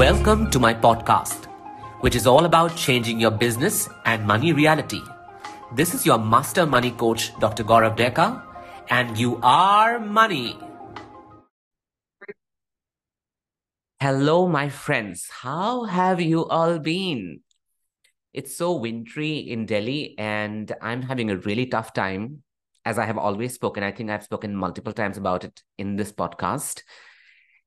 Welcome to my podcast, which is all about changing your business and money reality. This is your master money coach, Dr. Gaurav Deka, and you are money. Hello, my friends. How have you all been? It's so wintry in Delhi, and I'm having a really tough time. As I have always spoken, I think I've spoken multiple times about it in this podcast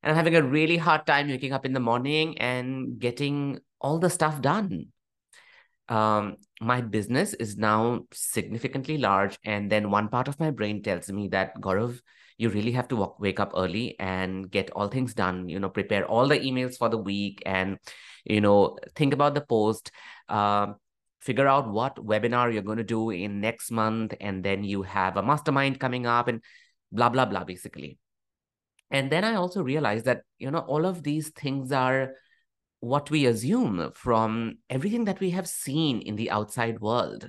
and I'm having a really hard time waking up in the morning and getting all the stuff done. Um, my business is now significantly large, and then one part of my brain tells me that Gaurav, you really have to walk, wake up early and get all things done. You know, prepare all the emails for the week, and you know, think about the post. Uh, figure out what webinar you're going to do in next month, and then you have a mastermind coming up, and blah blah blah. Basically, and then I also realized that, you know, all of these things are what we assume from everything that we have seen in the outside world,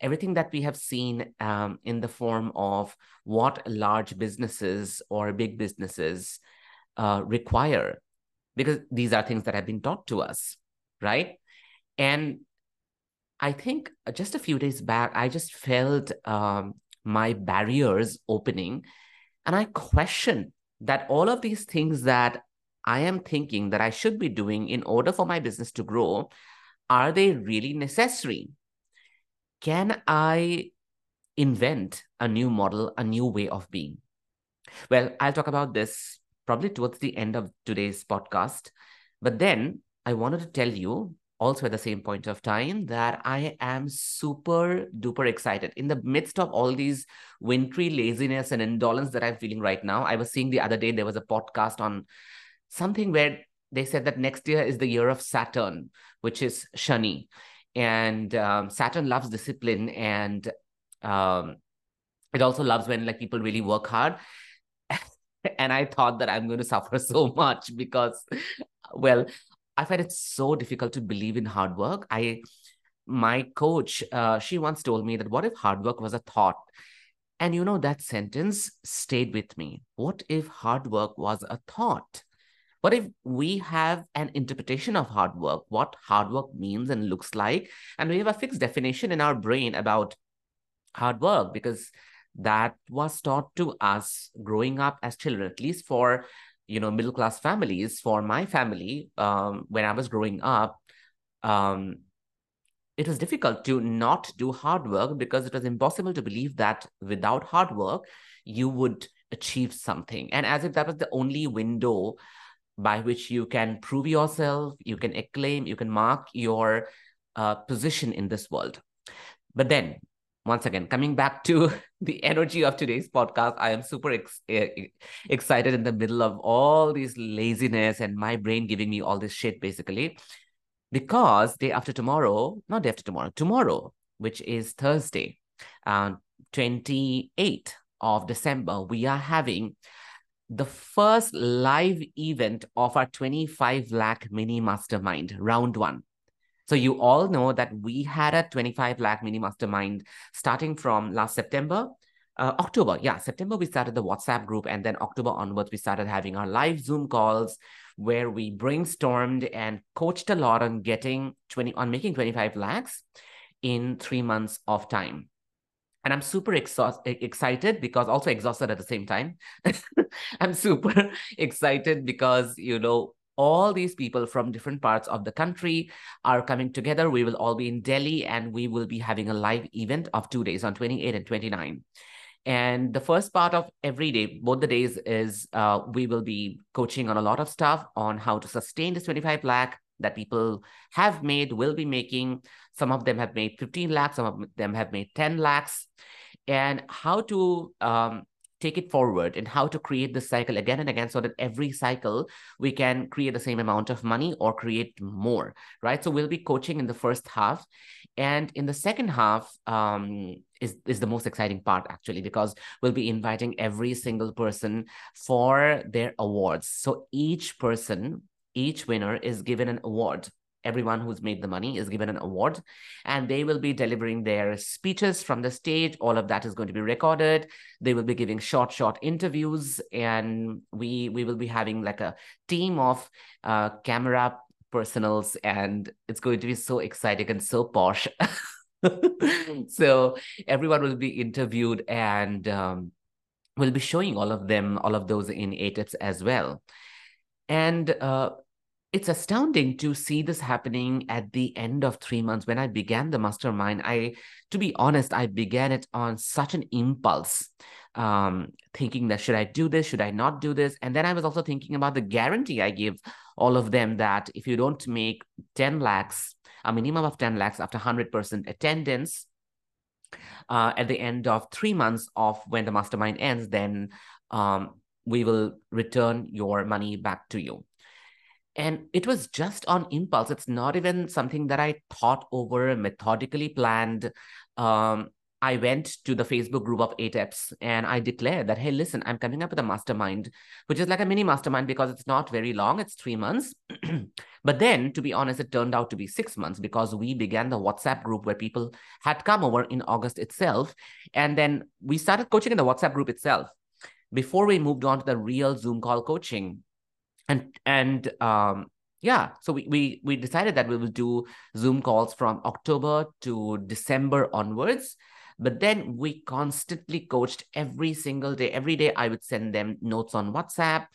everything that we have seen um, in the form of what large businesses or big businesses uh, require, because these are things that have been taught to us, right? And I think just a few days back, I just felt um, my barriers opening and I questioned that all of these things that I am thinking that I should be doing in order for my business to grow, are they really necessary? Can I invent a new model, a new way of being? Well, I'll talk about this probably towards the end of today's podcast. But then I wanted to tell you also at the same point of time that I am super duper excited. In the midst of all these wintry laziness and indolence that I'm feeling right now, I was seeing the other day there was a podcast on something where they said that next year is the year of Saturn, which is Shani. And um, Saturn loves discipline and um, it also loves when like people really work hard. and I thought that I'm going to suffer so much because, well, I find it so difficult to believe in hard work. I, my coach, uh, she once told me that what if hard work was a thought? And you know, that sentence stayed with me. What if hard work was a thought? What if we have an interpretation of hard work, what hard work means and looks like, and we have a fixed definition in our brain about hard work because that was taught to us growing up as children, at least for you know middle class families for my family um, when i was growing up um, it was difficult to not do hard work because it was impossible to believe that without hard work you would achieve something. And as if that was the only window by which you can prove yourself you can acclaim you can mark your uh, position in this world. But then once again, coming back to the energy of today's podcast, I am super ex- excited in the middle of all this laziness and my brain giving me all this shit, basically, because day after tomorrow, not day after tomorrow, tomorrow, which is Thursday, um, 28th of December, we are having the first live event of our 25 lakh mini mastermind round one so you all know that we had a 25 lakh mini mastermind starting from last September. Uh, October, yeah, September we started the WhatsApp group, and then October onwards we started having our live Zoom calls where we brainstormed and coached a lot on getting 20 on making 25 lakhs in three months of time. And I'm super exhaust, excited because also exhausted at the same time. I'm super excited because, you know, all these people from different parts of the country are coming together. We will all be in Delhi and we will be having a live event of two days on 28 and 29. And the first part of every day, both the days, is uh, we will be coaching on a lot of stuff on how to sustain this 25 lakh that people have made, will be making. Some of them have made 15 lakhs, some of them have made 10 lakhs, and how to um, take it forward and how to create this cycle again and again so that every cycle we can create the same amount of money or create more right? So we'll be coaching in the first half. And in the second half um, is, is the most exciting part actually because we'll be inviting every single person for their awards. So each person each winner is given an award everyone who's made the money is given an award and they will be delivering their speeches from the stage. All of that is going to be recorded. They will be giving short short interviews and we we will be having like a team of uh, camera personals and it's going to be so exciting and so posh. So everyone will be interviewed and um, we'll be showing all of them all of those in ATEPS as well. And uh, it's astounding to see this happening at the end of three months. When i began the mastermind i to be honest i began it on such an impulse um, thinking that should i do this? Should i not do this? And then i was also thinking about the guarantee i give all of them that if you don't make 10 lakhs a minimum of 10 lakhs after 100% attendance uh, at the end of three months of when the mastermind ends then um, we will return your money back to you and it was just on impulse it's not even something that i thought over methodically planned um, I went to the Facebook group of ateps and I declared that, hey, listen, I'm coming up with a mastermind, which is like a mini mastermind because it's not very long, it's three months. but then, to be honest, it turned out to be six months because we began the WhatsApp group where people had come over in August itself. And then we started coaching in the WhatsApp group itself before we moved on to the real Zoom call coaching. And, and, um, yeah, so we, we we decided that we will do Zoom calls from October to December onwards but then we constantly coached every single day. Every day, I would send them notes on WhatsApp,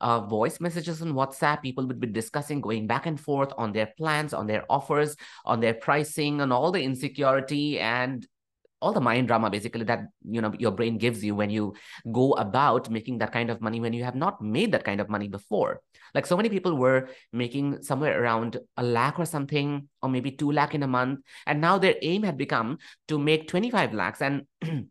uh, voice messages on WhatsApp. People would be discussing, going back and forth on their plans, on their offers, on their pricing, and all the insecurity and all the mind drama basically that you know your brain gives you when you go about making that kind of money when you have not made that kind of money before. Like so many people were making somewhere around a lakh or something or maybe 2 lakh in a month and now their aim had become to make 25 lakhs. And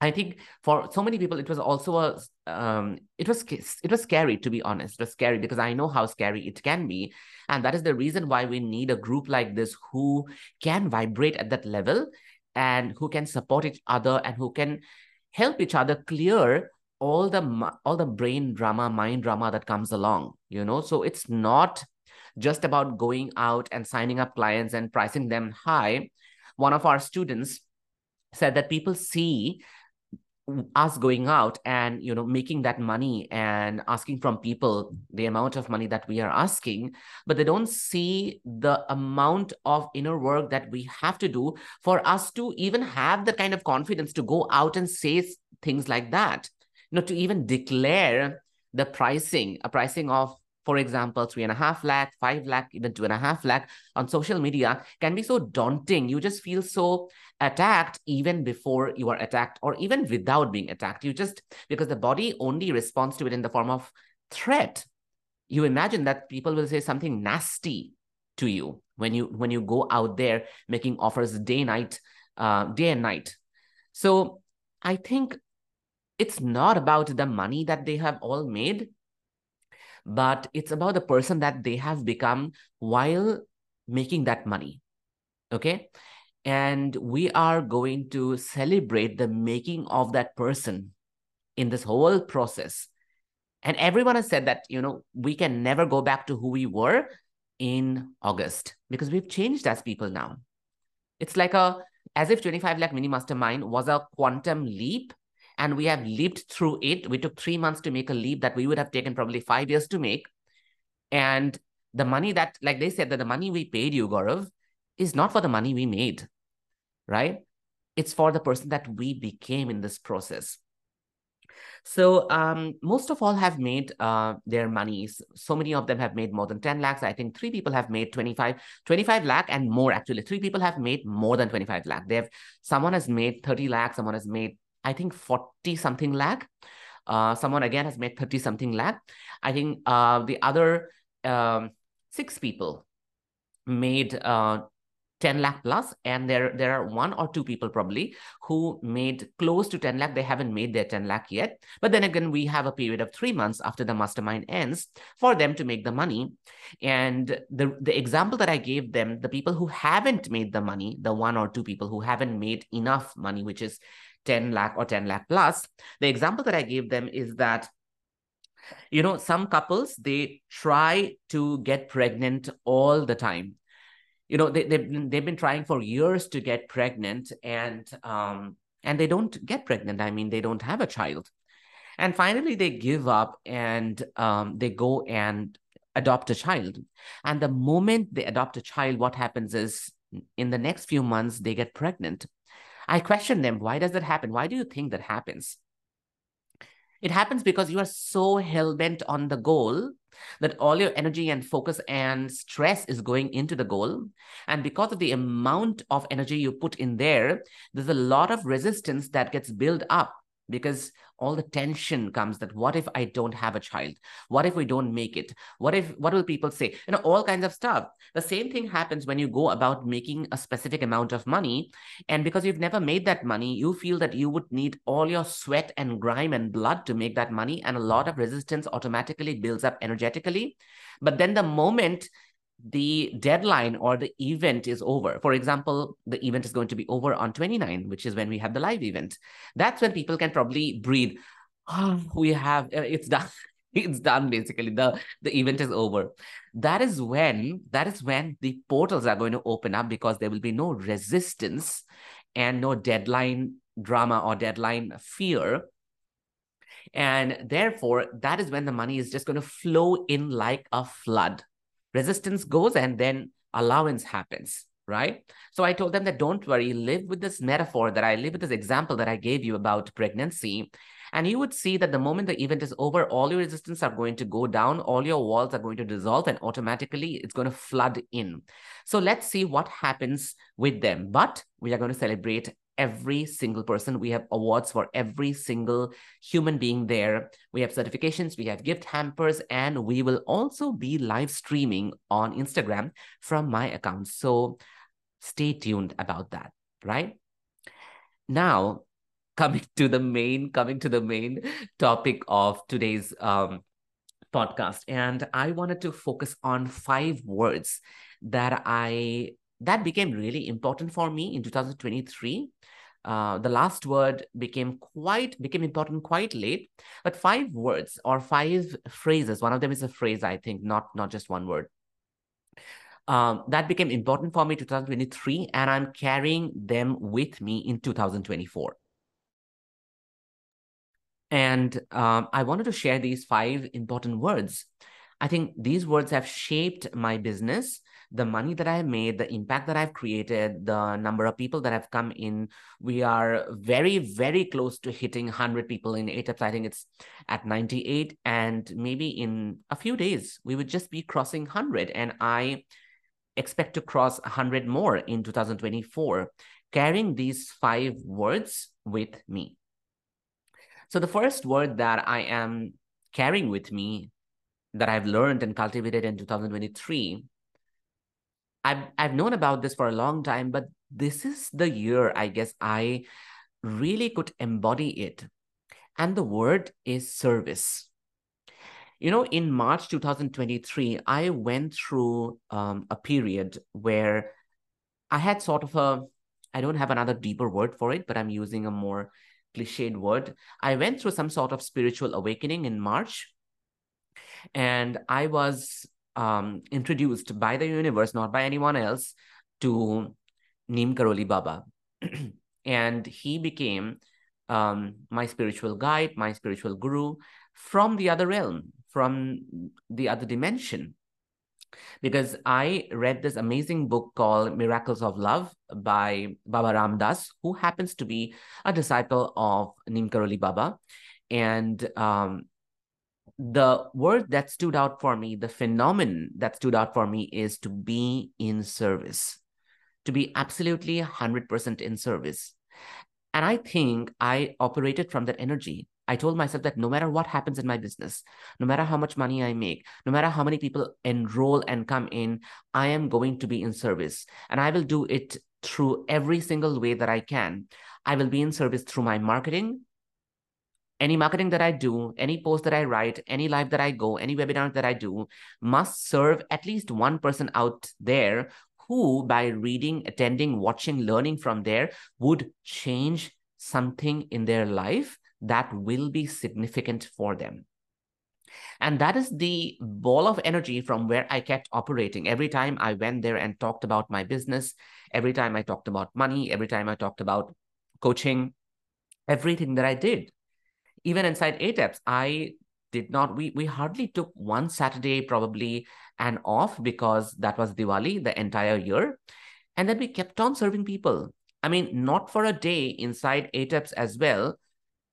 I think for so many people, it was also a um, it was it was scary to be honest. It was scary because I know how scary it can be, and that is the reason why we need a group like this who can vibrate at that level and who can support each other and who can help each other clear all the all the brain drama mind drama that comes along you know? So it's not just about going out and signing up clients and pricing them high. One of our students said that people see us going out and you know making that money and asking from people the amount of money that we are asking but they don't see the amount of inner work that we have to do for us to even have the kind of confidence to go out and say things like that. You know to even declare the pricing a pricing of for example, three and a half lakh, five lakh, even two and a half lakh on social media can be so daunting. You just feel so attacked even before you are attacked or even without being attacked. You just, because the body only responds to it in the form of threat. You imagine that people will say something nasty to you when you when you go out there making offers day night uh, day and night so i think it's not about the money that they have all made but it's about the person that they have become while making that money. Okay. And we are going to celebrate the making of that person in this whole process. And everyone has said that, you know, we can never go back to who we were in August because we've changed as people now. It's like a, as if 25 lakh mini mastermind was a quantum leap and we have leaped through it. We took three months to make a leap that we would have taken probably five years to make. And the money that, like they said, that the money we paid you, Gaurav, is not for the money we made, right? It's for the person that we became in this process. So um, most of all have made uh, their monies. So many of them have made more than 10 lakhs. I think three people have made 25, 25 lakh and more actually. Three people have made more than 25 lakh. They have, someone has made 30 lakh, someone has made I think 40 something lakh. Uh, someone again has made 30 something lakh. I think uh, the other um, six people made uh, 10 lakh plus and there there are one or two people probably who made close to 10 lakh they haven't made their 10 lakh yet but then again we have a period of 3 months after the mastermind ends for them to make the money and the the example that i gave them the people who haven't made the money the one or two people who haven't made enough money which is 10 lakh or 10 lakh plus. The example that I gave them is that you know some couples they try to get pregnant all the time. You know they, they've, they've been trying for years to get pregnant and um and they don't get pregnant. I mean they don't have a child. And finally they give up and um, they go and adopt a child. And the moment they adopt a child what happens is in the next few months they get pregnant i question them why does that happen why do you think that happens it happens because you are so hell-bent on the goal that all your energy and focus and stress is going into the goal. And because of the amount of energy you put in there, there's a lot of resistance that gets built up because all the tension comes that what if i don't have a child? What if we don't make it? What if what will people say? You know all kinds of stuff. The same thing happens when you go about making a specific amount of money and because you've never made that money you feel that you would need all your sweat and grime and blood to make that money and a lot of resistance automatically builds up energetically. But then the moment the deadline or the event is over. For example, the event is going to be over on 29, which is when we have the live event. That's when people can probably breathe. Oh, we have uh, it's done. It's done basically. The the event is over. That is when that is when the portals are going to open up because there will be no resistance and no deadline drama or deadline fear. And therefore, that is when the money is just going to flow in like a flood resistance goes and then allowance happens right? So i told them that don't worry live with this metaphor that i live with this example that i gave you about pregnancy. And you would see that the moment the event is over all your resistance are going to go down all your walls are going to dissolve and automatically it's going to flood in. So let's see what happens with them. But we are going to celebrate every single person. We have awards for every single human being there. We have certifications, we have gift hampers, and we will also be live streaming on Instagram from my account. So stay tuned about that, right? Now, coming to the main, coming to the main topic of today's um, podcast. And I wanted to focus on five words that I that became really important for me in 2023 uh, the last word became quite became important quite late. But five words or five phrases one of them is a phrase i think not not just one word. Um, that became important for me 2023 and i'm carrying them with me in 2024 and um, i wanted to share these five important words. I think these words have shaped my business the money that I have made, the impact that I've created, the number of people that have come in. We are very, very close to hitting 100 people in eight ATEPS. I think it's at 98. And maybe in a few days, we would just be crossing 100. And I expect to cross 100 more in 2024, carrying these five words with me. So the first word that I am carrying with me that I've learned and cultivated in 2023 I've I've known about this for a long time, but this is the year I guess I really could embody it. And the word is service. You know, in March 2023, I went through um, a period where I had sort of a, I don't have another deeper word for it, but I'm using a more cliched word. I went through some sort of spiritual awakening in March. And I was um, introduced by the universe, not by anyone else, to Neem Karoli Baba. and he became um, my spiritual guide, my spiritual guru from the other realm, from the other dimension. Because I read this amazing book called Miracles of Love by Baba Ram Dass, who happens to be a disciple of Neem Karoli Baba. And um, the word that stood out for me, the phenomenon that stood out for me is to be in service, to be absolutely 100% in service. And I think I operated from that energy. I told myself that no matter what happens in my business, no matter how much money I make, no matter how many people enroll and come in, I am going to be in service. And I will do it through every single way that I can. I will be in service through my marketing, any marketing that I do, any post that I write, any live that I go, any webinar that I do must serve at least one person out there who, by reading, attending, watching, learning from there, would change something in their life that will be significant for them. And that is the ball of energy from where I kept operating. Every time I went there and talked about my business, every time I talked about money, every time I talked about coaching, everything that I did. Even inside ATEPS, I did not, we, we hardly took one Saturday probably and off because that was Diwali the entire year. And then we kept on serving people. I mean, not for a day inside ATEPS as well.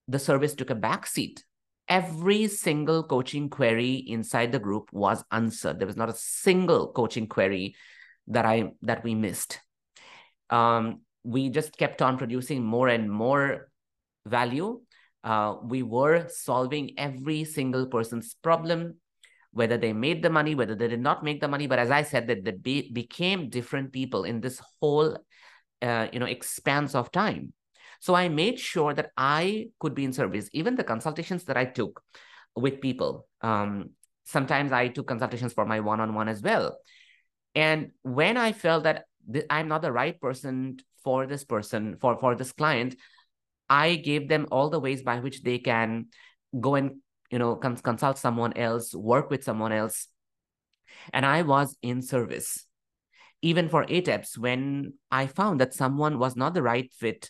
The service took a back seat every single coaching query inside the group was answered there was not a single coaching query that i that we missed um, we just kept on producing more and more value uh, we were solving every single person's problem whether they made the money whether they did not make the money but as i said that they be, became different people in this whole uh, you know expanse of time so I made sure that I could be in service. Even the consultations that I took with people, um, sometimes I took consultations for my one on one as well. And when I felt that th- I'm not the right person for this person, for, for this client, I gave them all the ways by which they can go and you know cons- consult someone else, work with someone else. And I was in service. Even for ATEPs, when I found that someone was not the right fit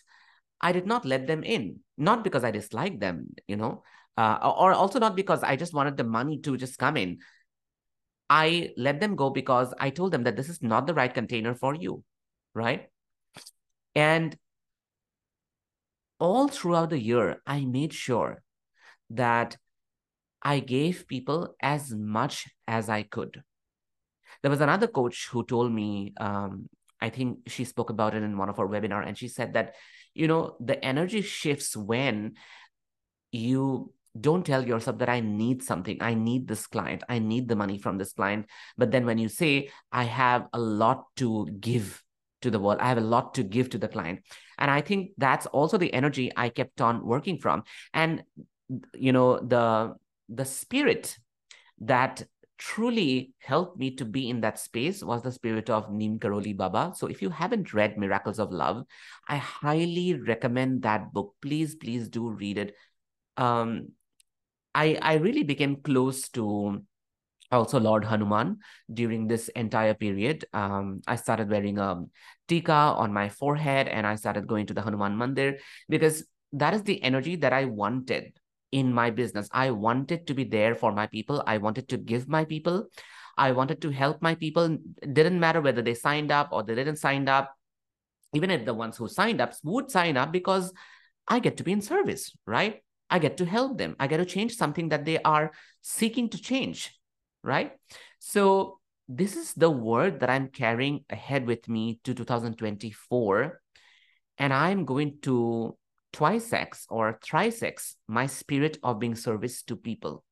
I did not let them in, not because I disliked them, you know, uh, or also not because I just wanted the money to just come in. I let them go because I told them that this is not the right container for you, right? And all throughout the year, I made sure that I gave people as much as I could. There was another coach who told me, um, I think she spoke about it in one of her webinar, and she said that you know the energy shifts when you don't tell yourself that I need something. I need this client. I need the money from this client. But then when you say, I have a lot to give to the world, I have a lot to give to the client. And I think that's also the energy I kept on working from. And, you know, the, the spirit that truly helped me to be in that space was the spirit of Neem Karoli Baba. So if you haven't read Miracles of Love, I highly recommend that book. Please, please do read it. Um, I I really became close to also Lord Hanuman during this entire period. Um, I started wearing a tika on my forehead and I started going to the Hanuman Mandir because that is the energy that I wanted in my business. I wanted to be there for my people. I wanted to give my people. I wanted to help my people. It didn't matter whether they signed up or they didn't sign up. Even if the ones who signed up would sign up because I get to be in service, right? I get to help them. I get to change something that they are seeking to change, right? So this is the word that I'm carrying ahead with me to 2024. And I'm going to twice x or thrice x my spirit of being service to people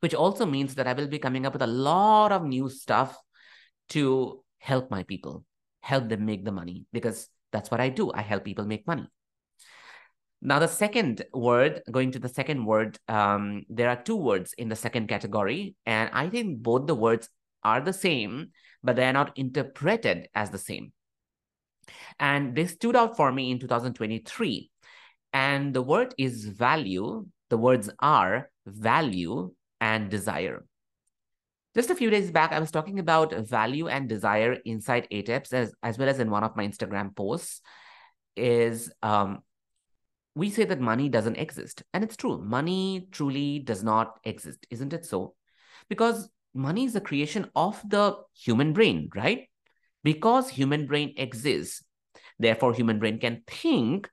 which also means that i will be coming up with a lot of new stuff to help my people help them make the money because that's what i do i help people make money now the second word going to the second word um, there are two words in the second category and i think both the words are the same but they are not interpreted as the same and they stood out for me in 2023. And the word is value. The words are value and desire. Just a few days back, I was talking about value and desire inside ATEPS as, as well as in one of my Instagram posts. Is um, we say that money doesn't exist. And it's true. Money truly does not exist, isn't it so? Because money is the creation of the human brain, right? Because human brain exists, therefore human brain can think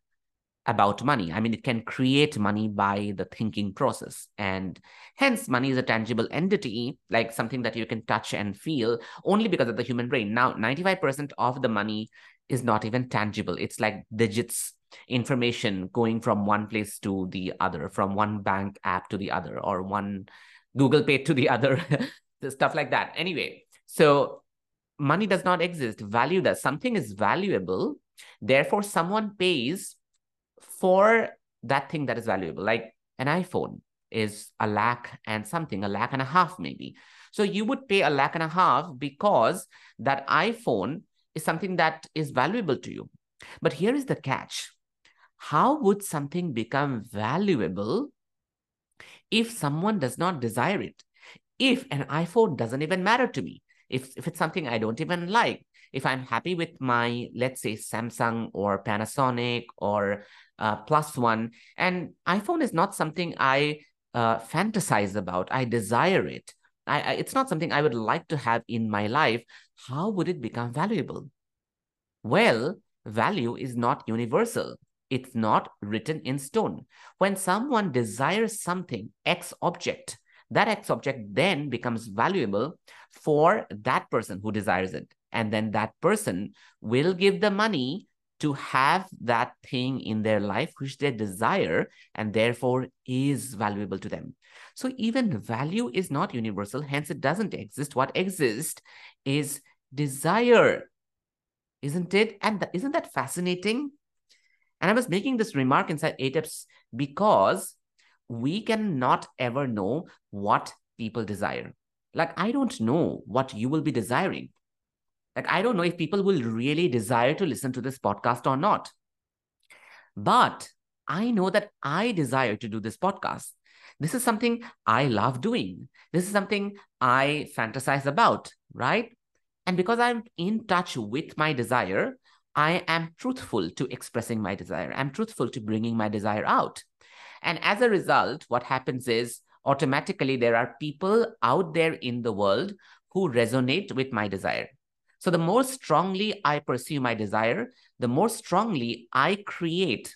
about money. I mean, it can create money by the thinking process. And hence, money is a tangible entity, like something that you can touch and feel only because of the human brain. Now, 95% of the money is not even tangible. It's like digits, information going from one place to the other, from one bank app to the other, or one Google Pay to the other, stuff like that. Anyway, so money does not exist, value does. Something is valuable, therefore, someone pays for that thing that is valuable, like an iPhone is a lakh and something, a lakh and a half maybe. So you would pay a lakh and a half because that iPhone is something that is valuable to you. But here is the catch. How would something become valuable if someone does not desire it, if an iPhone doesn't even matter to me, if, if it's something I don't even like, if I'm happy with my, let's say, Samsung or Panasonic or uh, Plus One, and iPhone is not something I uh, fantasize about, I desire it. I, I, it's not something I would like to have in my life. How would it become valuable? Well, value is not universal. It's not written in stone. When someone desires something, X object, that X object then becomes valuable for that person who desires it. And then that person will give the money to have that thing in their life which they desire and therefore is valuable to them. So even value is not universal, hence it doesn't exist. What exists is desire, isn't it? And th- isn't that fascinating? And I was making this remark inside ATEPS because we cannot ever know what people desire. Like, I don't know what you will be desiring. Like, I don't know if people will really desire to listen to this podcast or not. But I know that I desire to do this podcast. This is something I love doing. This is something I fantasize about, right? And because I'm in touch with my desire, I am truthful to expressing my desire. I'm truthful to bringing my desire out. And as a result, what happens is automatically there are people out there in the world who resonate with my desire. So the more strongly I pursue my desire, the more strongly I create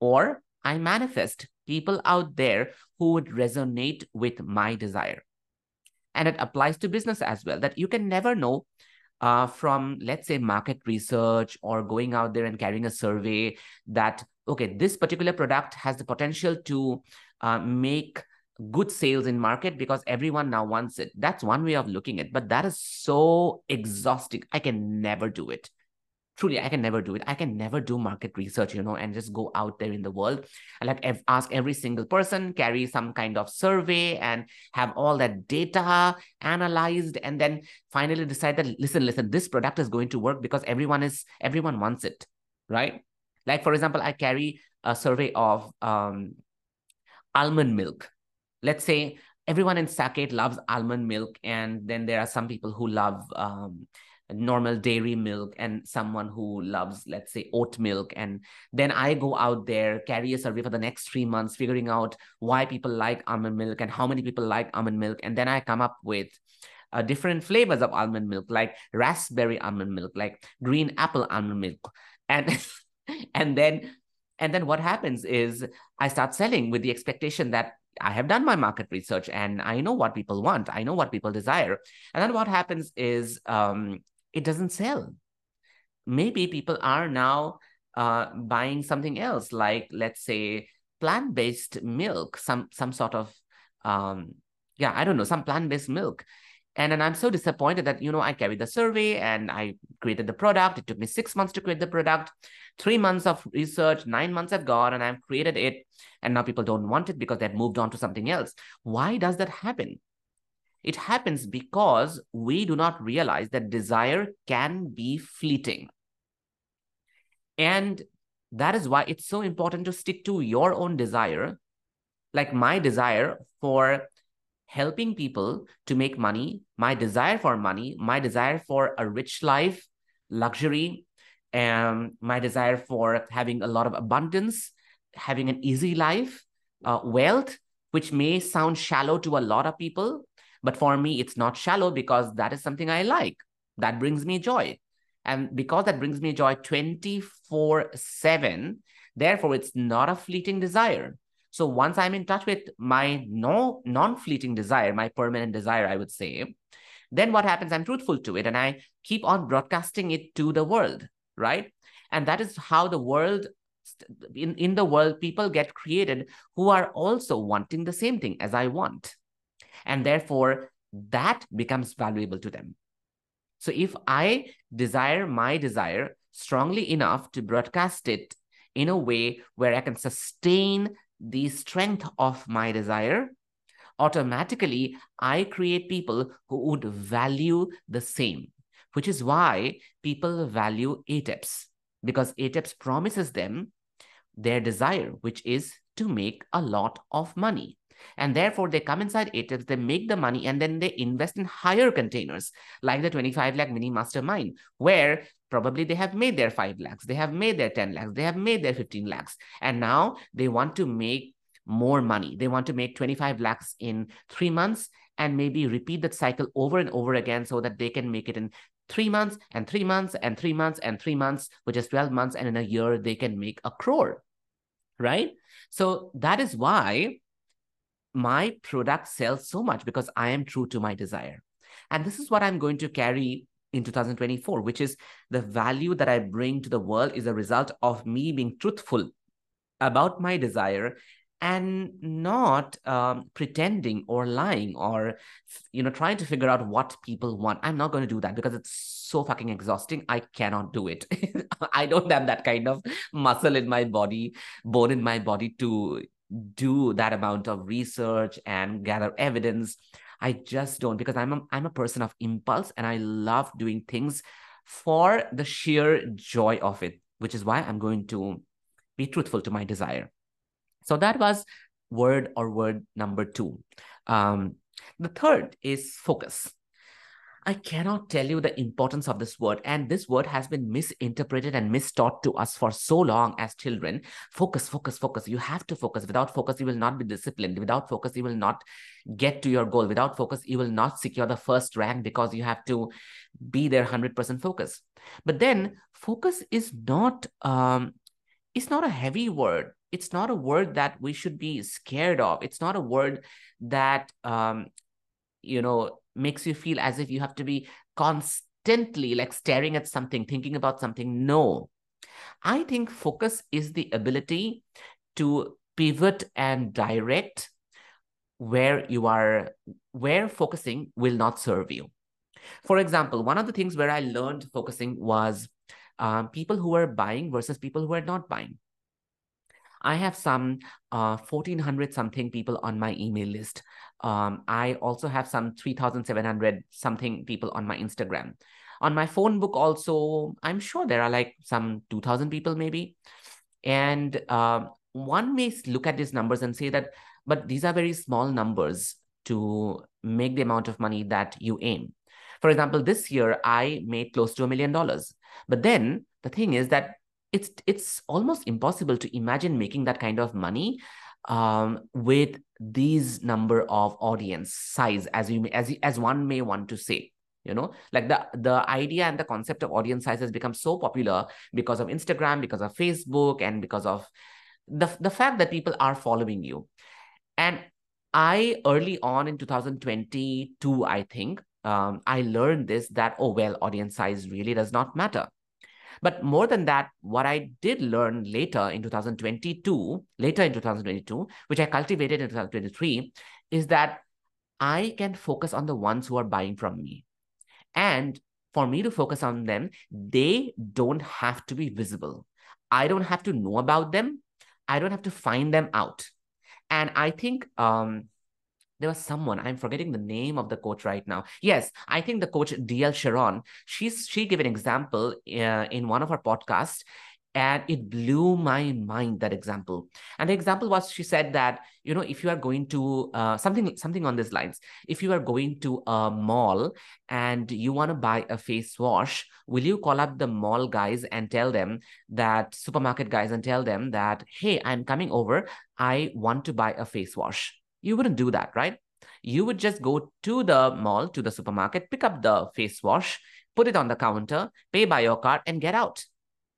or I manifest people out there who would resonate with my desire. And it applies to business as well, that you can never know uh, from, let's say, market research or going out there and carrying a survey that, okay, this particular product has the potential to uh, make good sales in market because everyone now wants it. That's one way of looking at, it but that is so exhausting. I can never do it truly i can never do it. I can never do market research you know and just go out there in the world. And like ask every single person carry some kind of survey and have all that data analyzed and then finally decide that listen listen this product is going to work because everyone is everyone wants it right? Like for example i carry a survey of um, almond milk. Let's say everyone in Saket loves almond milk and then there are some people who love um, normal dairy milk and someone who loves let's say oat milk and then i go out there carry a survey for the next three months figuring out why people like almond milk and how many people like almond milk and then i come up with uh, different flavors of almond milk like raspberry almond milk like green apple almond milk and and then and then what happens is i start selling with the expectation that I have done my market research and I know what people want. I know what people desire. And then what happens is um, it doesn't sell. Maybe people are now uh, buying something else, like let's say plant-based milk, some some sort of um, yeah, I don't know, some plant-based milk. And then I'm so disappointed that, you know, I carried the survey and I created the product. It took me six months to create the product, three months of research, nine months have gone and I've created it. And now people don't want it because they've moved on to something else. Why does that happen? It happens because we do not realize that desire can be fleeting. And that is why it's so important to stick to your own desire. Like my desire for helping people to make money, my desire for money, my desire for a rich life, luxury, and my desire for having a lot of abundance, having an easy life, uh, wealth, which may sound shallow to a lot of people, but for me, it's not shallow because that is something I like. That brings me joy. And because that brings me joy 24 7, therefore, it's not a fleeting desire. So once I'm in touch with my no non-fleeting desire, my permanent desire, I would say, then what happens? I'm truthful to it and I keep on broadcasting it to the world, right? And that is how the world in, in the world, people get created who are also wanting the same thing as I want. And therefore, that becomes valuable to them. So if I desire my desire strongly enough to broadcast it in a way where I can sustain the strength of my desire, automatically I create people who would value the same, which is why people value ATEPS because ATEPS promises them their desire, which is to make a lot of money. And therefore, they come inside ATEPS, they make the money, and then they invest in higher containers, like the 25 lakh mini mastermind, where probably they have made their 5 lakhs, they have made their 10 lakhs, they have made their 15 lakhs. And now they want to make more money. They want to make 25 lakhs in three months and maybe repeat that cycle over and over again so that they can make it in three months and three months and three months and three months, which is 12 months. And in a year, they can make a crore, right? So that is why my product sells so much because I am true to my desire. And this is what I'm going to carry in 2024, which is the value that I bring to the world is a result of me being truthful about my desire and not um, pretending or lying or you know trying to figure out what people want. I'm not going to do that because it's so fucking exhausting. I cannot do it. I don't have that kind of muscle in my body bone in my body to do that amount of research and gather evidence i just don't because i'm a, i'm a person of impulse and i love doing things for the sheer joy of it which is why i'm going to be truthful to my desire so that was word or word number two. Um, the third is focus. I cannot tell you the importance of this word. And this word has been misinterpreted and mistaught to us for so long as children. Focus, focus, focus. You have to focus. Without focus, you will not be disciplined. Without focus, you will not get to your goal. Without focus, you will not secure the first rank because you have to be there 100% focus. But then focus is not, um, it's not a heavy word it's not a word that we should be scared of. It's not a word that um, you know makes you feel as if you have to be constantly like staring at something, thinking about something. No, I think focus is the ability to pivot and direct where you are, where focusing will not serve you. For example, one of the things where I learned focusing was um, people who are buying versus people who are not buying. I have some uh, 1400 something people on my email list. Um, I also have some 3700 something people on my Instagram. On my phone book, also, I'm sure there are like some 2000 people maybe. And uh, one may look at these numbers and say that, but these are very small numbers to make the amount of money that you aim. For example, this year I made close to a million dollars. But then the thing is that it's it's almost impossible to imagine making that kind of money um, with these number of audience size as you may, as as one may want to say you know? Like the the idea and the concept of audience size has become so popular because of instagram because of facebook and because of the the fact that people are following you. And i early on in 2022 i think um, i learned this that oh well audience size really does not matter but more than that, what I did learn later in 2022, later in 2022, which I cultivated in 2023, is that I can focus on the ones who are buying from me. And for me to focus on them, they don't have to be visible. I don't have to know about them. I don't have to find them out. And I think um, there was someone i'm forgetting the name of the coach right now. Yes i think the coach dl sharon she's she gave an example uh, in one of her podcasts and it blew my mind that example. And the example was she said that you know if you are going to uh, something something on these lines. If you are going to a mall and you want to buy a face wash will you call up the mall guys and tell them that supermarket guys and tell them that hey i'm coming over. I want to buy a face wash you wouldn't do that, right? You would just go to the mall, to the supermarket, pick up the face wash, put it on the counter, pay by your card, and get out,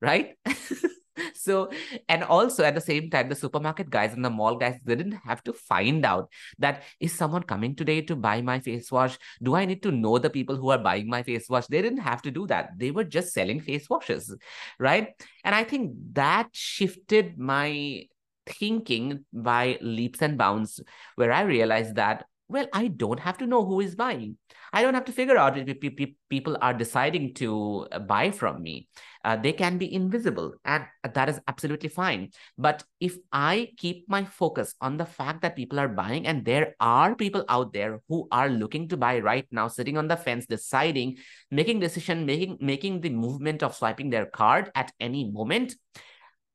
right? so and also at the same time the supermarket guys and the mall guys didn't have to find out that is someone coming today to buy my face wash do i need to know the people who are buying my face wash they didn't have to do that they were just selling face washes right and i think that shifted my thinking by leaps and bounds, where I realized that, well, I don't have to know who is buying. I don't have to figure out if people are deciding to uh, buy from me. Uh, they can be invisible, and that is absolutely fine. But if I keep my focus on the fact that people are buying, and there are people out there who are looking to buy right now, sitting on the fence, deciding, making decision, making making the movement of swiping their card at any moment,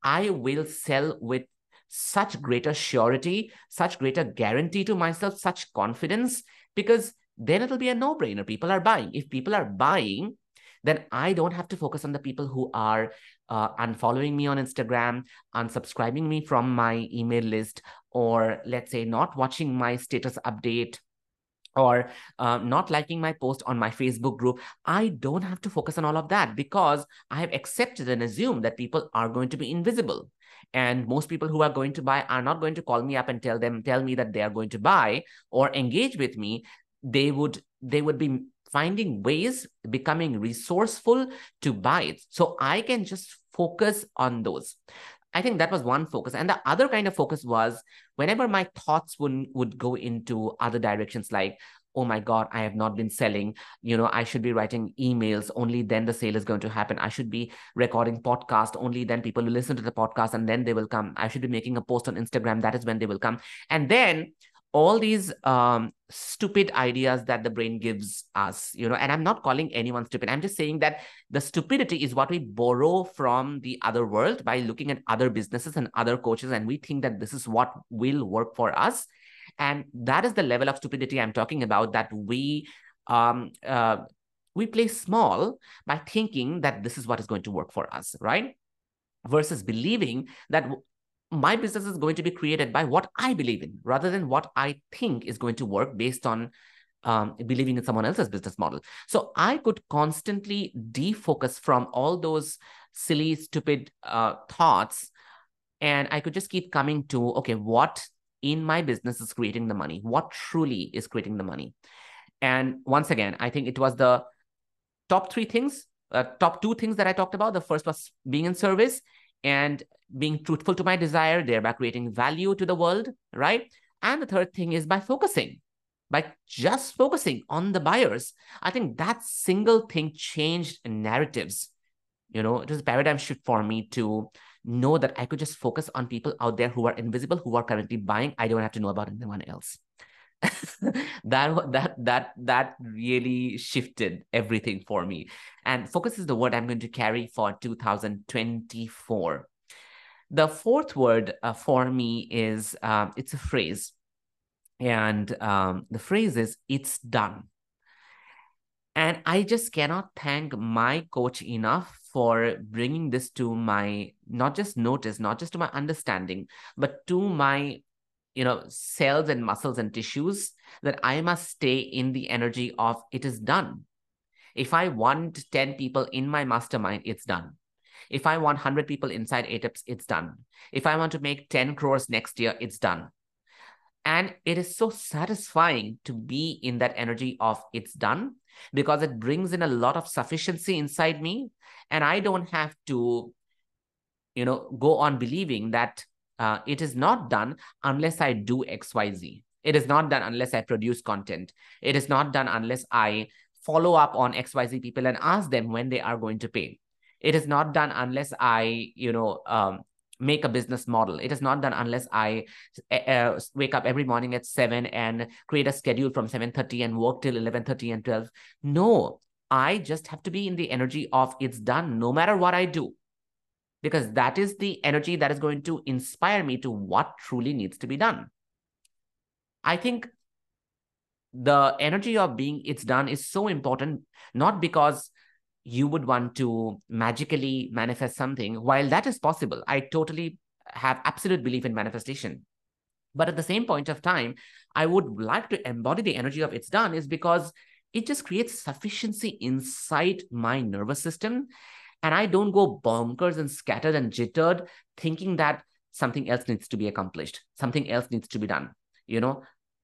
I will sell with such greater surety, such greater guarantee to myself, such confidence, because then it'll be a no brainer. People are buying. If people are buying, then I don't have to focus on the people who are uh, unfollowing me on Instagram, unsubscribing me from my email list, or let's say not watching my status update or uh, not liking my post on my Facebook group, I don't have to focus on all of that because I have accepted and assumed that people are going to be invisible. And most people who are going to buy are not going to call me up and tell them, tell me that they are going to buy or engage with me. They would, they would be finding ways, becoming resourceful to buy it. So I can just focus on those. I think that was one focus. And the other kind of focus was whenever my thoughts would, would go into other directions, like, oh my God, I have not been selling. You know, I should be writing emails. Only then the sale is going to happen. I should be recording podcast. Only then people will listen to the podcast and then they will come. I should be making a post on Instagram. That is when they will come. And then all these um, stupid ideas that the brain gives us, you know, and I'm not calling anyone stupid. I'm just saying that the stupidity is what we borrow from the other world by looking at other businesses and other coaches, and we think that this is what will work for us. And that is the level of stupidity I'm talking about that we um, uh, we play small by thinking that this is what is going to work for us, right? Versus believing that my business is going to be created by what I believe in rather than what I think is going to work based on um, believing in someone else's business model. So I could constantly defocus from all those silly, stupid uh, thoughts. And I could just keep coming to, okay, what in my business is creating the money? What truly is creating the money? And once again, I think it was the top three things, uh, top two things that I talked about. The first was being in service and being truthful to my desire, thereby creating value to the world, right? And the third thing is by focusing, by just focusing on the buyers. I think that single thing changed narratives. You know, it was a paradigm shift for me to know that I could just focus on people out there who are invisible, who are currently buying. I don't have to know about anyone else. that that that that really shifted everything for me and focus is the word i'm going to carry for 2024 the fourth word uh, for me is uh, it's a phrase and um, the phrase is it's done and i just cannot thank my coach enough for bringing this to my not just notice not just to my understanding but to my you know cells and muscles and tissues that i must stay in the energy of it is done. If i want 10 people in my mastermind it's done. If i want 100 people inside ATEPS it's done. If i want to make 10 crores next year it's done. And it is so satisfying to be in that energy of it's done because it brings in a lot of sufficiency inside me and i don't have to you know go on believing that uh, it is not done unless I do XYZ. It is not done unless I produce content. It is not done unless I follow up on XYZ people and ask them when they are going to pay. It is not done unless I, you know, um, make a business model. It is not done unless I uh, wake up every morning at 7 and create a schedule from 7.30 and work till 11.30 and 12. No, I just have to be in the energy of it's done no matter what I do because that is the energy that is going to inspire me to what truly needs to be done. I think the energy of being it's done is so important, not because you would want to magically manifest something. While that is possible, I totally have absolute belief in manifestation. But at the same point of time, I would like to embody the energy of it's done is because it just creates sufficiency inside my nervous system and I don't go bonkers and scattered and jittered thinking that something else needs to be accomplished, something else needs to be done. You know,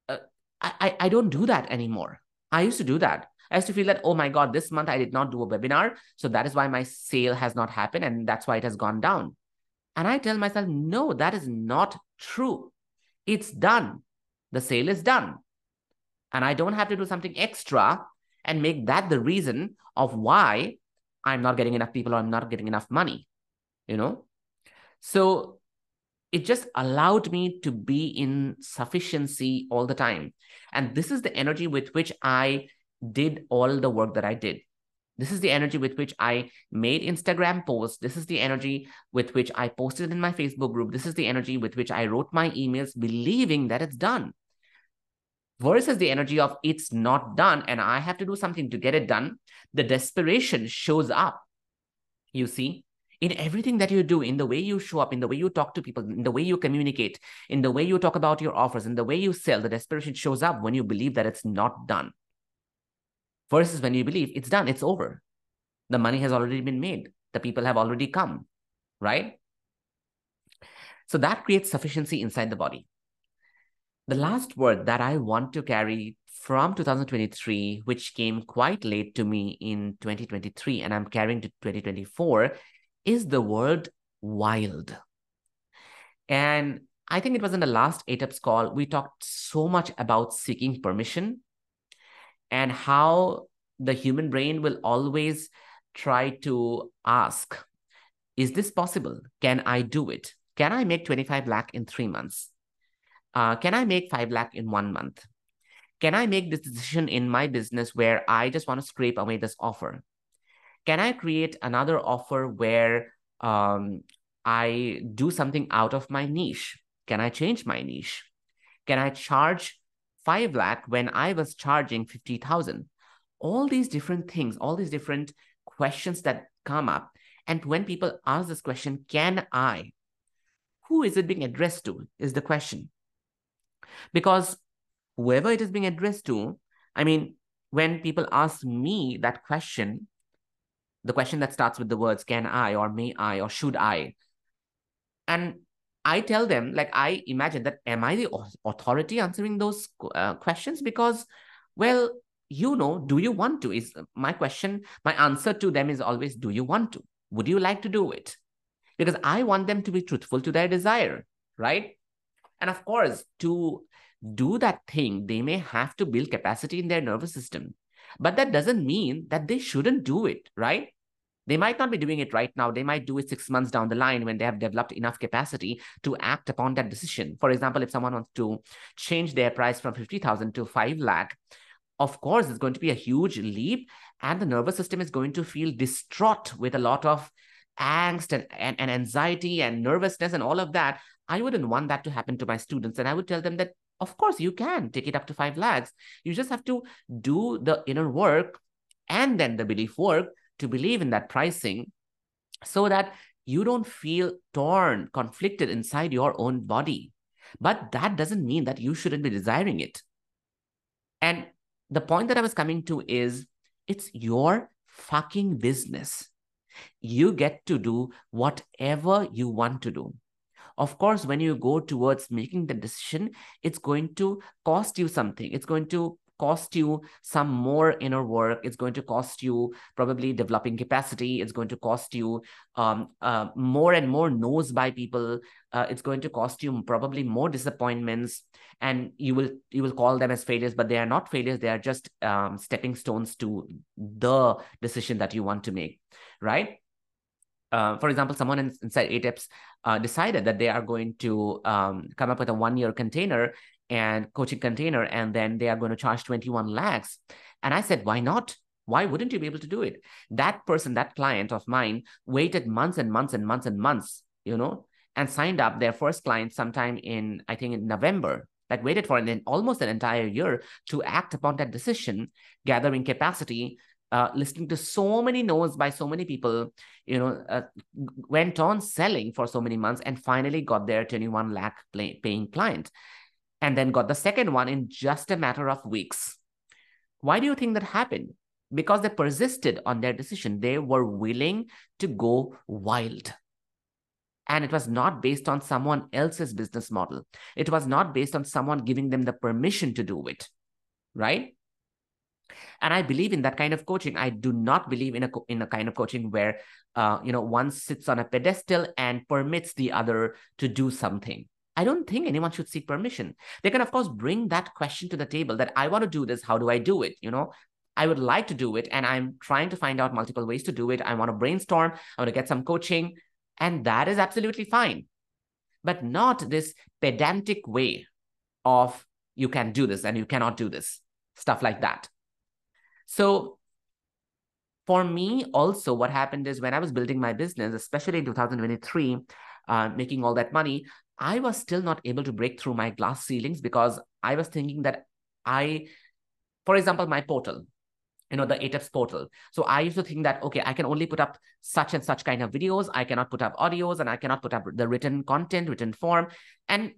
uh, I, I don't do that anymore. I used to do that. I used to feel that, oh my God, this month I did not do a webinar. So that is why my sale has not happened. And that's why it has gone down. And I tell myself, no, that is not true. It's done. The sale is done. And I don't have to do something extra and make that the reason of why I'm not getting enough people or I'm not getting enough money, you know? So it just allowed me to be in sufficiency all the time. And this is the energy with which I did all the work that I did. This is the energy with which I made Instagram posts. This is the energy with which I posted in my Facebook group. This is the energy with which I wrote my emails, believing that it's done. Versus the energy of it's not done and I have to do something to get it done. The desperation shows up. You see, in everything that you do, in the way you show up, in the way you talk to people, in the way you communicate, in the way you talk about your offers, in the way you sell, the desperation shows up when you believe that it's not done versus when you believe it's done, it's over. The money has already been made, the people have already come, right? So that creates sufficiency inside the body. The last word that I want to carry from 2023, which came quite late to me in 2023, and I'm carrying to 2024, is the word wild. And I think it was in the last ATEPS call, we talked so much about seeking permission and how the human brain will always try to ask is this possible? Can i do it? Can i make 25 lakh in three months? Uh, can i make 5 lakh in one month? Can i make this decision in my business where i just want to scrape away this offer? Can i create another offer where um, i do something out of my niche? Can i change my niche? Can i charge 5 lakh when I was charging 50,000. All these different things, all these different questions that come up. And when people ask this question, can I? Who is it being addressed to? Is the question. Because whoever it is being addressed to, I mean, when people ask me that question, the question that starts with the words can I or may I or should I, and I tell them, like, I imagine that, am I the authority answering those uh, questions? Because, well, you know, do you want to? Is my question, my answer to them is always, do you want to? Would you like to do it? Because I want them to be truthful to their desire, right? And of course, to do that thing, they may have to build capacity in their nervous system. But that doesn't mean that they shouldn't do it, right? They might not be doing it right now. They might do it six months down the line when they have developed enough capacity to act upon that decision. For example, if someone wants to change their price from 50,000 to 5 lakh, of course, it's going to be a huge leap and the nervous system is going to feel distraught with a lot of angst and, and, and anxiety and nervousness and all of that. I wouldn't want that to happen to my students. And I would tell them that, of course, you can take it up to 5 lakhs. You just have to do the inner work and then the belief work to believe in that pricing so that you don't feel torn, conflicted inside your own body. But that doesn't mean that you shouldn't be desiring it. And the point that I was coming to is it's your fucking business. You get to do whatever you want to do. Of course, when you go towards making the decision, it's going to cost you something. It's going to cost you some more inner work. It's going to cost you probably developing capacity. It's going to cost you um, uh, more and more no's by people. Uh, it's going to cost you probably more disappointments, and you will you will call them as failures, but they are not failures. They are just um, stepping stones to the decision that you want to make, right? Uh, for example, someone in, inside ATEPS uh, decided that they are going to um, come up with a one-year container and coaching container, and then they are going to charge 21 lakhs. And I said, why not? Why wouldn't you be able to do it? That person, that client of mine, waited months and months and months and months, you know, and signed up their first client sometime in, I think, in November. Like waited for an, almost an entire year to act upon that decision, gathering capacity, uh, listening to so many no's by so many people, you know, uh, went on selling for so many months and finally got their 21 lakh play, paying client and then got the second one in just a matter of weeks. Why do you think that happened? Because they persisted on their decision. They were willing to go wild. And it was not based on someone else's business model. It was not based on someone giving them the permission to do it, right? And I believe in that kind of coaching. I do not believe in a in a kind of coaching where, uh, you know, one sits on a pedestal and permits the other to do something. I don't think anyone should seek permission. They can, of course, bring that question to the table that I want to do this. How do I do it? You know, I would like to do it and I'm trying to find out multiple ways to do it. I want to brainstorm. I want to get some coaching. And that is absolutely fine. But not this pedantic way of you can do this and you cannot do this, stuff like that. So for me, also, what happened is when I was building my business, especially in 2023, uh, making all that money, I was still not able to break through my glass ceilings because I was thinking that I, for example, my portal, you know, the ATEPS portal. So I used to think that, okay, I can only put up such and such kind of videos. I cannot put up audios and I cannot put up the written content, written form. And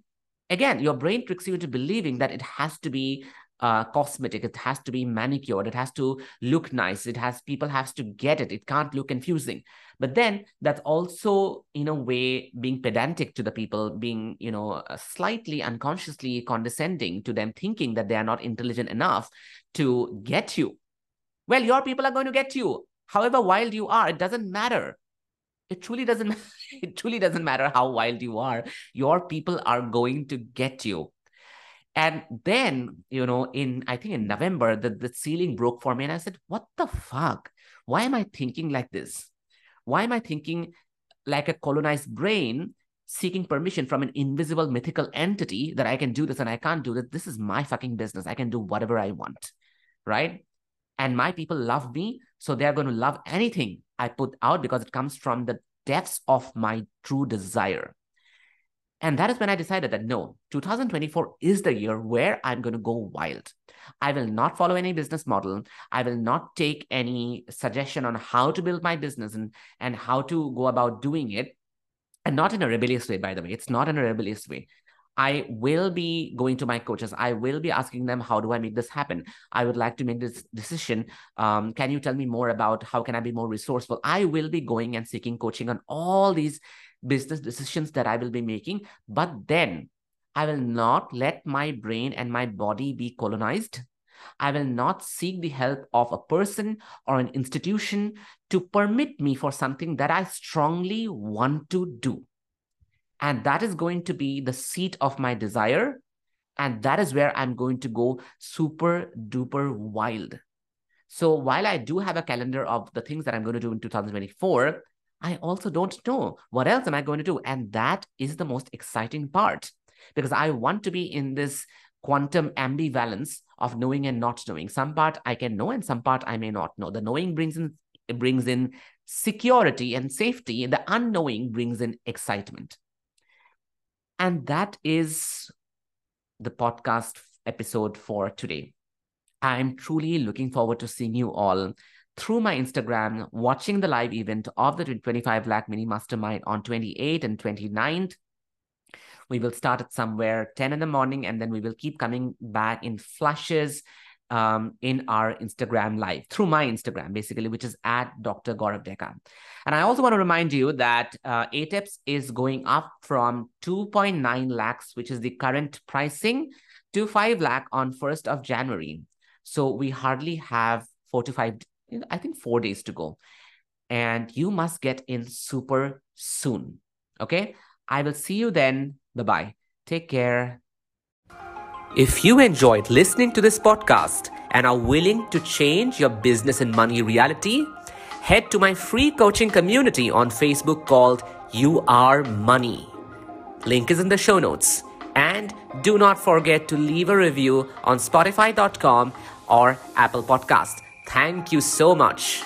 again, your brain tricks you into believing that it has to be uh, cosmetic. It has to be manicured. It has to look nice. It has people has to get it. It can't look confusing. But then that's also in a way being pedantic to the people, being you know uh, slightly unconsciously condescending to them, thinking that they are not intelligent enough to get you. Well, your people are going to get you. However wild you are, it doesn't matter. It truly doesn't. It truly doesn't matter how wild you are. Your people are going to get you and then, you know, in I think in November, the, the ceiling broke for me. And I said, What the fuck? Why am I thinking like this? Why am I thinking like a colonized brain seeking permission from an invisible mythical entity that I can do this and I can't do this? This is my fucking business. I can do whatever I want. Right. And my people love me. So they're going to love anything I put out because it comes from the depths of my true desire. And that is when I decided that no, 2024 is the year where I'm going to go wild. I will not follow any business model. I will not take any suggestion on how to build my business and, and how to go about doing it. And not in a rebellious way, by the way. It's not in a rebellious way. I will be going to my coaches. I will be asking them, how do I make this happen? I would like to make this decision. Um, can you tell me more about how can I be more resourceful? I will be going and seeking coaching on all these business decisions that I will be making. But then I will not let my brain and my body be colonized. I will not seek the help of a person or an institution to permit me for something that I strongly want to do. And that is going to be the seat of my desire. And that is where I'm going to go super duper wild. So while I do have a calendar of the things that I'm going to do in 2024, I also don't know what else am I going to do. And that is the most exciting part because I want to be in this quantum ambivalence of knowing and not knowing. Some part I can know and some part I may not know. The knowing brings in brings in security and safety, the unknowing brings in excitement. And that is the podcast episode for today. I'm truly looking forward to seeing you all through my Instagram, watching the live event of the 25 lakh mini mastermind on 28 and 29th. We will start at somewhere 10 in the morning and then we will keep coming back in flashes um, in our Instagram live through my Instagram, basically, which is at Dr. Gaurav Deka. And I also want to remind you that uh, ATEPS is going up from 2.9 lakhs, which is the current pricing, to 5 lakh on 1st of January. So we hardly have four to five I think four days to go. And you must get in super soon. Okay. I will see you then. Bye bye. Take care. If you enjoyed listening to this podcast and are willing to change your business and money reality, head to my free coaching community on Facebook called You Are Money. Link is in the show notes. And do not forget to leave a review on Spotify.com or Apple Podcast. Thank you so much.